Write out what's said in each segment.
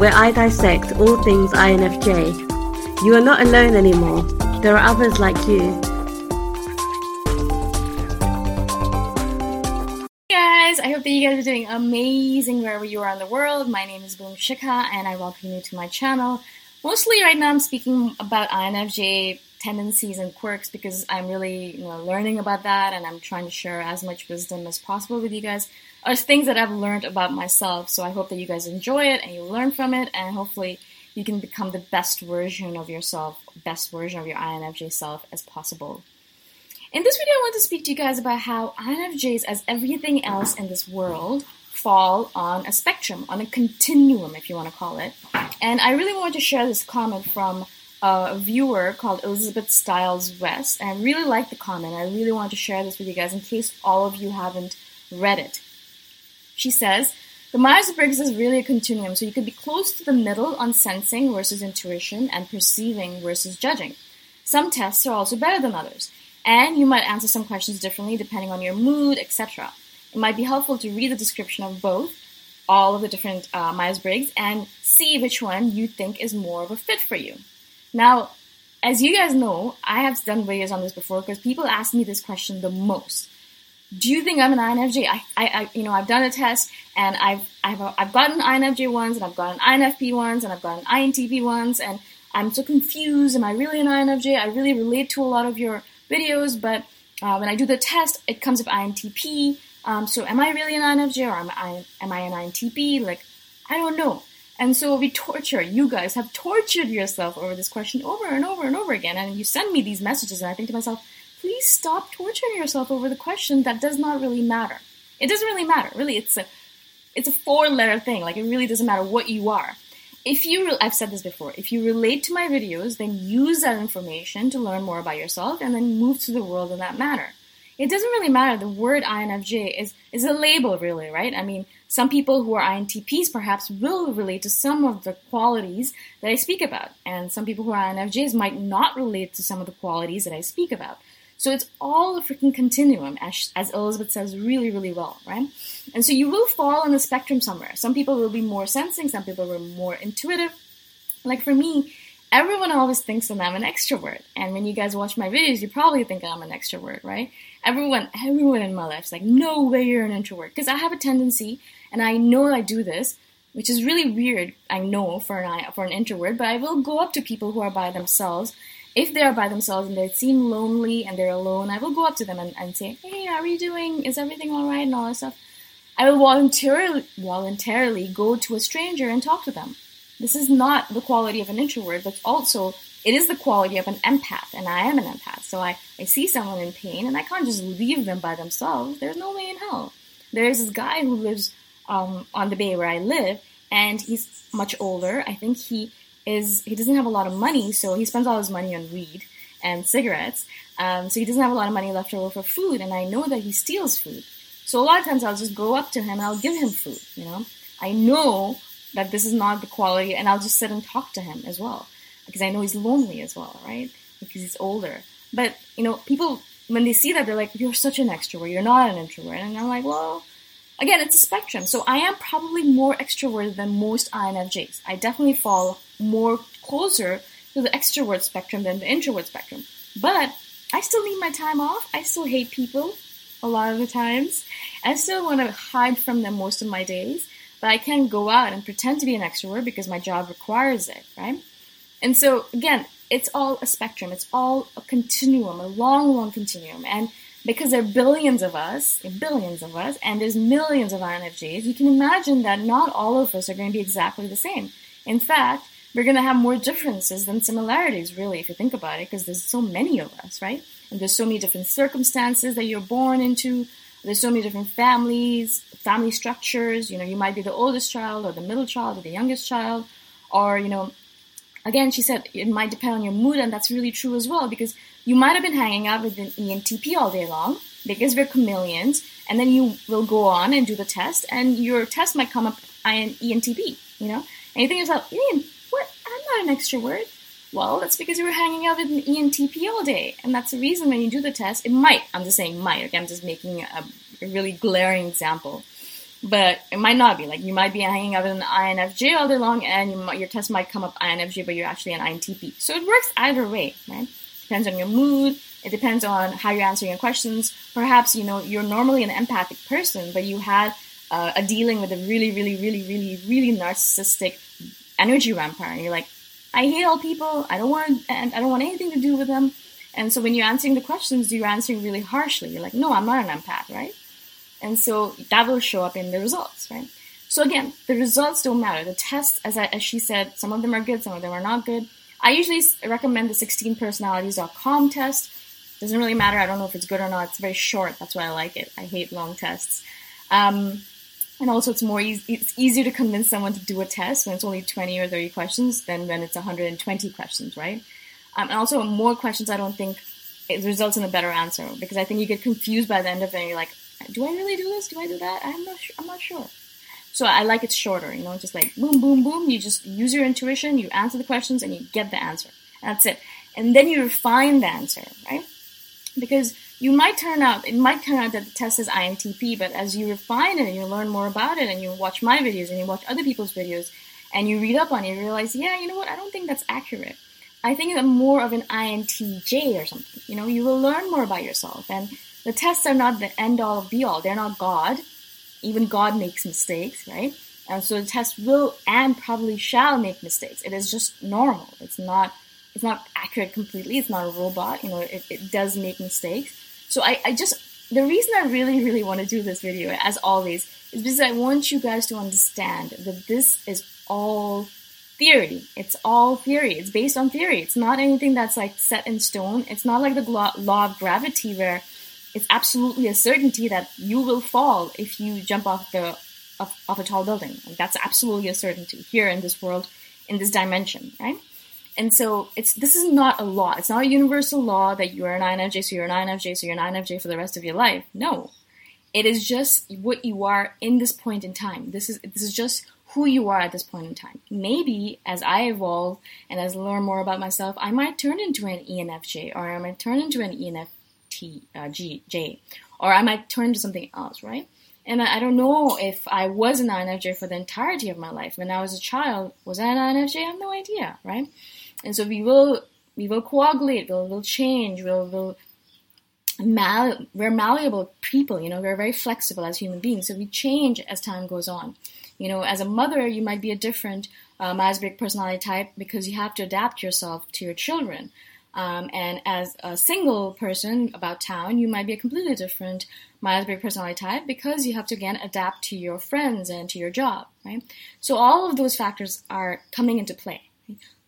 where I dissect all things INFJ. You are not alone anymore. There are others like you. guys, I hope that you guys are doing amazing wherever you are in the world. My name is Boom Shikha and I welcome you to my channel. Mostly right now I'm speaking about INFJ tendencies and quirks because I'm really you know, learning about that and I'm trying to share as much wisdom as possible with you guys or things that I've learned about myself. So I hope that you guys enjoy it and you learn from it and hopefully you can become the best version of yourself, best version of your INFJ self as possible. In this video, I want to speak to you guys about how INFJs, as everything else in this world, fall on a spectrum, on a continuum, if you want to call it. And I really wanted to share this comment from a viewer called Elizabeth Styles West. And I really like the comment. I really want to share this with you guys in case all of you haven't read it. She says, the Myers Briggs is really a continuum, so you could be close to the middle on sensing versus intuition and perceiving versus judging. Some tests are also better than others, and you might answer some questions differently depending on your mood, etc. It might be helpful to read the description of both, all of the different uh, Myers Briggs, and see which one you think is more of a fit for you. Now, as you guys know, I have done videos on this before because people ask me this question the most do you think I'm an INFJ? I, I, I, you know, I've done a test and I've, I've, I've gotten INFJ ones and I've gotten INFP ones and I've gotten INTP ones and I'm so confused. Am I really an INFJ? I really relate to a lot of your videos, but uh, when I do the test, it comes up INTP. Um, so am I really an INFJ or am I, am I an INTP? Like, I don't know. And so we torture, you guys have tortured yourself over this question over and over and over again. And you send me these messages and I think to myself, please stop torturing yourself over the question that does not really matter. It doesn't really matter, really. It's a it's a four letter thing. Like it really doesn't matter what you are. If you, re- I've said this before, if you relate to my videos, then use that information to learn more about yourself and then move through the world in that manner. It doesn't really matter. The word INFJ is, is a label, really, right? I mean, some people who are INTPs perhaps will relate to some of the qualities that I speak about, and some people who are INFJs might not relate to some of the qualities that I speak about. So it's all a freaking continuum, as, as Elizabeth says really, really well, right? And so you will fall on the spectrum somewhere. Some people will be more sensing, some people will be more intuitive. Like for me, everyone always thinks that I'm an extrovert. And when you guys watch my videos, you probably think I'm an extrovert, right? Everyone, everyone in my life is like, no way you're an introvert. Because I have a tendency, and I know I do this, which is really weird, I know, for an, for an introvert, but I will go up to people who are by themselves if they are by themselves and they seem lonely and they're alone, I will go up to them and, and say, Hey, how are you doing? Is everything all right? And all that stuff. I will voluntarily, voluntarily go to a stranger and talk to them. This is not the quality of an introvert, but also it is the quality of an empath, and I am an empath. So I, I see someone in pain and I can't just leave them by themselves. There's no way in hell. There's this guy who lives um, on the bay where I live, and he's much older. I think he he doesn't have a lot of money, so he spends all his money on weed and cigarettes. Um, so he doesn't have a lot of money left over for food, and I know that he steals food. So a lot of times I'll just go up to him and I'll give him food. You know, I know that this is not the quality, and I'll just sit and talk to him as well because I know he's lonely as well, right? Because he's older. But you know, people when they see that they're like, "You're such an extrovert. You're not an introvert," and I'm like, "Well." Again, it's a spectrum. So I am probably more extroverted than most INFJs. I definitely fall more closer to the extrovert spectrum than the introvert spectrum. But I still need my time off. I still hate people a lot of the times. I still want to hide from them most of my days. But I can't go out and pretend to be an extrovert because my job requires it, right? And so again, it's all a spectrum. It's all a continuum, a long, long continuum. And because there are billions of us, billions of us, and there's millions of INFJs, you can imagine that not all of us are going to be exactly the same. In fact, we're going to have more differences than similarities, really, if you think about it, because there's so many of us, right? And there's so many different circumstances that you're born into. There's so many different families, family structures. You know, you might be the oldest child, or the middle child, or the youngest child, or you know, again, she said it might depend on your mood, and that's really true as well, because you might have been hanging out with an ENTP all day long, because we're chameleons, and then you will go on and do the test, and your test might come up ENTP, you know, and you think to yourself, Ian, what? I'm not an extrovert. Well, that's because you were hanging out with an ENTP all day. And that's the reason when you do the test, it might, I'm just saying might, okay, I'm just making a, a really glaring example. But it might not be. Like, you might be hanging out with an INFJ all day long and you might, your test might come up INFJ, but you're actually an INTP. So it works either way, right? Depends on your mood. It depends on how you're answering your questions. Perhaps, you know, you're normally an empathic person, but you had uh, a dealing with a really, really, really, really, really narcissistic energy vampire. And you're like, I hate all people. I don't want, and I don't want anything to do with them. And so when you're answering the questions, you're answering really harshly. You're like, no, I'm not an empath, right? And so that will show up in the results, right? So again, the results don't matter. The tests, as, I, as she said, some of them are good, some of them are not good. I usually recommend the 16personalities.com test. Doesn't really matter. I don't know if it's good or not. It's very short. That's why I like it. I hate long tests. Um, and also, it's more easy, it's easier to convince someone to do a test when it's only 20 or 30 questions than when it's 120 questions, right? Um, and also, more questions, I don't think it results in a better answer because I think you get confused by the end of it and you're like, Do I really do this? Do I do that? I'm not. I'm not sure. So I like it shorter. You know, just like boom, boom, boom. You just use your intuition. You answer the questions, and you get the answer. That's it. And then you refine the answer, right? Because you might turn out, it might turn out that the test is INTP, but as you refine it and you learn more about it and you watch my videos and you watch other people's videos and you read up on it, you realize, yeah, you know what, I don't think that's accurate. I think I'm more of an INTJ or something. You know, you will learn more about yourself. And the tests are not the end all be all. They're not God. Even God makes mistakes, right? And so the test will and probably shall make mistakes. It is just normal. It's not it's not accurate completely. It's not a robot. You know, it, it does make mistakes. So I, I just the reason I really, really want to do this video, as always, is because I want you guys to understand that this is all theory. It's all theory. It's based on theory. It's not anything that's like set in stone. It's not like the law of gravity where it's absolutely a certainty that you will fall if you jump off the off, off a tall building. Like that's absolutely a certainty here in this world, in this dimension, right? And so it's this is not a law. It's not a universal law that you are an INFJ, so you're an INFJ, so you're an INFJ for the rest of your life. No. It is just what you are in this point in time. This is this is just who you are at this point in time. Maybe as I evolve and as I learn more about myself, I might turn into an ENFJ or I might turn into an ENFT uh, G, J, or I might turn into something else, right? And I, I don't know if I was an INFJ for the entirety of my life. When I was a child, was I an INFJ? I have no idea, right? And so we will we will coagulate, we'll, we'll change, we'll, we'll mal- we're malleable people, you know, we're very flexible as human beings. So we change as time goes on. You know, as a mother, you might be a different uh, Myers-Briggs personality type because you have to adapt yourself to your children. Um, and as a single person about town, you might be a completely different Myers-Briggs personality type because you have to again adapt to your friends and to your job, right? So all of those factors are coming into play.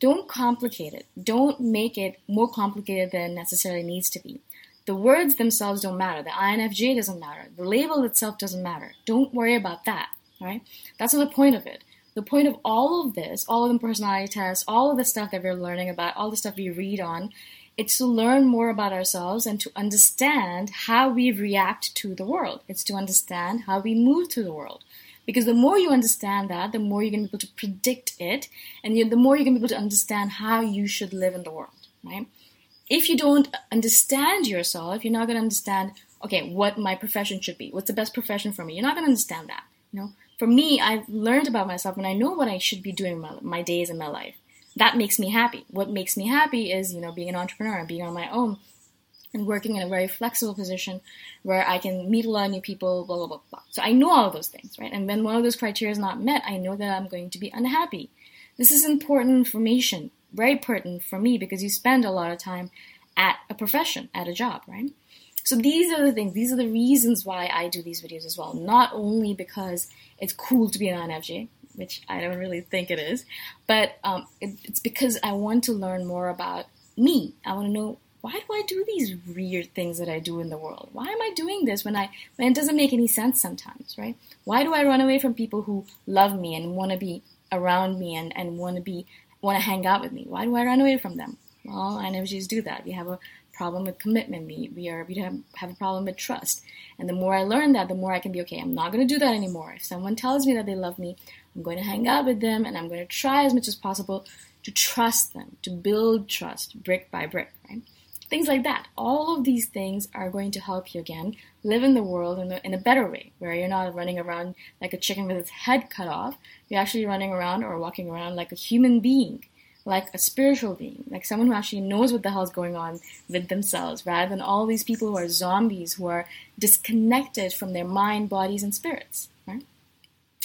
Don't complicate it. Don't make it more complicated than necessarily needs to be. The words themselves don't matter. The INFJ doesn't matter. The label itself doesn't matter. Don't worry about that right? That's not the point of it. The point of all of this, all of the personality tests, all of the stuff that we're learning about, all the stuff we read on, it's to learn more about ourselves and to understand how we react to the world. It's to understand how we move through the world. Because the more you understand that, the more you're going to be able to predict it, and the more you're going to be able to understand how you should live in the world, right? If you don't understand yourself, you're not going to understand, okay, what my profession should be. What's the best profession for me? You're not going to understand that, you know? For me, I've learned about myself and I know what I should be doing my, my days in my life. That makes me happy. What makes me happy is, you know, being an entrepreneur and being on my own and working in a very flexible position where I can meet a lot of new people, blah, blah, blah, blah. So I know all of those things, right? And when one of those criteria is not met, I know that I'm going to be unhappy. This is important information, very pertinent for me because you spend a lot of time at a profession, at a job, right? So these are the things, these are the reasons why I do these videos as well. Not only because it's cool to be an INFJ, which I don't really think it is, but um, it, it's because I want to learn more about me. I want to know why do I do these weird things that I do in the world? Why am I doing this when I when it doesn't make any sense sometimes, right? Why do I run away from people who love me and want to be around me and, and want to be want to hang out with me? Why do I run away from them? Well, INFJs do that. We have a problem with commitment. We, we are we have, have a problem with trust. And the more I learn that, the more I can be okay. I'm not going to do that anymore. If someone tells me that they love me, I'm going to hang out with them, and I'm going to try as much as possible to trust them, to build trust brick by brick. Right? Things like that. All of these things are going to help you again live in the world in a, in a better way, where you're not running around like a chicken with its head cut off. You're actually running around or walking around like a human being like a spiritual being, like someone who actually knows what the hell is going on with themselves, rather than all these people who are zombies who are disconnected from their mind, bodies, and spirits. Right?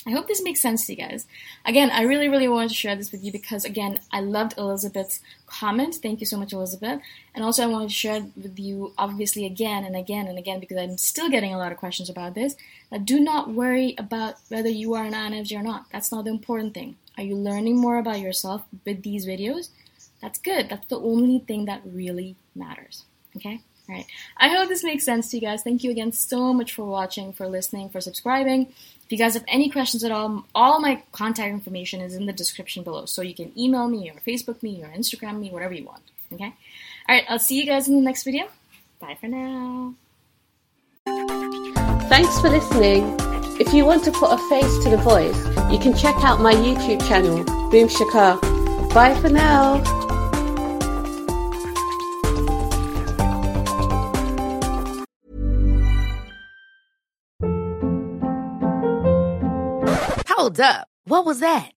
I hope this makes sense to you guys. Again, I really, really wanted to share this with you because, again, I loved Elizabeth's comment. Thank you so much, Elizabeth. And also, I wanted to share with you, obviously, again and again and again, because I'm still getting a lot of questions about this. That do not worry about whether you are an INFJ or not. That's not the important thing. Are you learning more about yourself with these videos? That's good. That's the only thing that really matters. Okay? All right. I hope this makes sense to you guys. Thank you again so much for watching, for listening, for subscribing. If you guys have any questions at all, all my contact information is in the description below. So you can email me or Facebook me or Instagram me, whatever you want. Okay? All right. I'll see you guys in the next video. Bye for now. Thanks for listening. If you want to put a face to the voice, you can check out my YouTube channel, Boom Shikha. Bye for now. Hold up. What was that?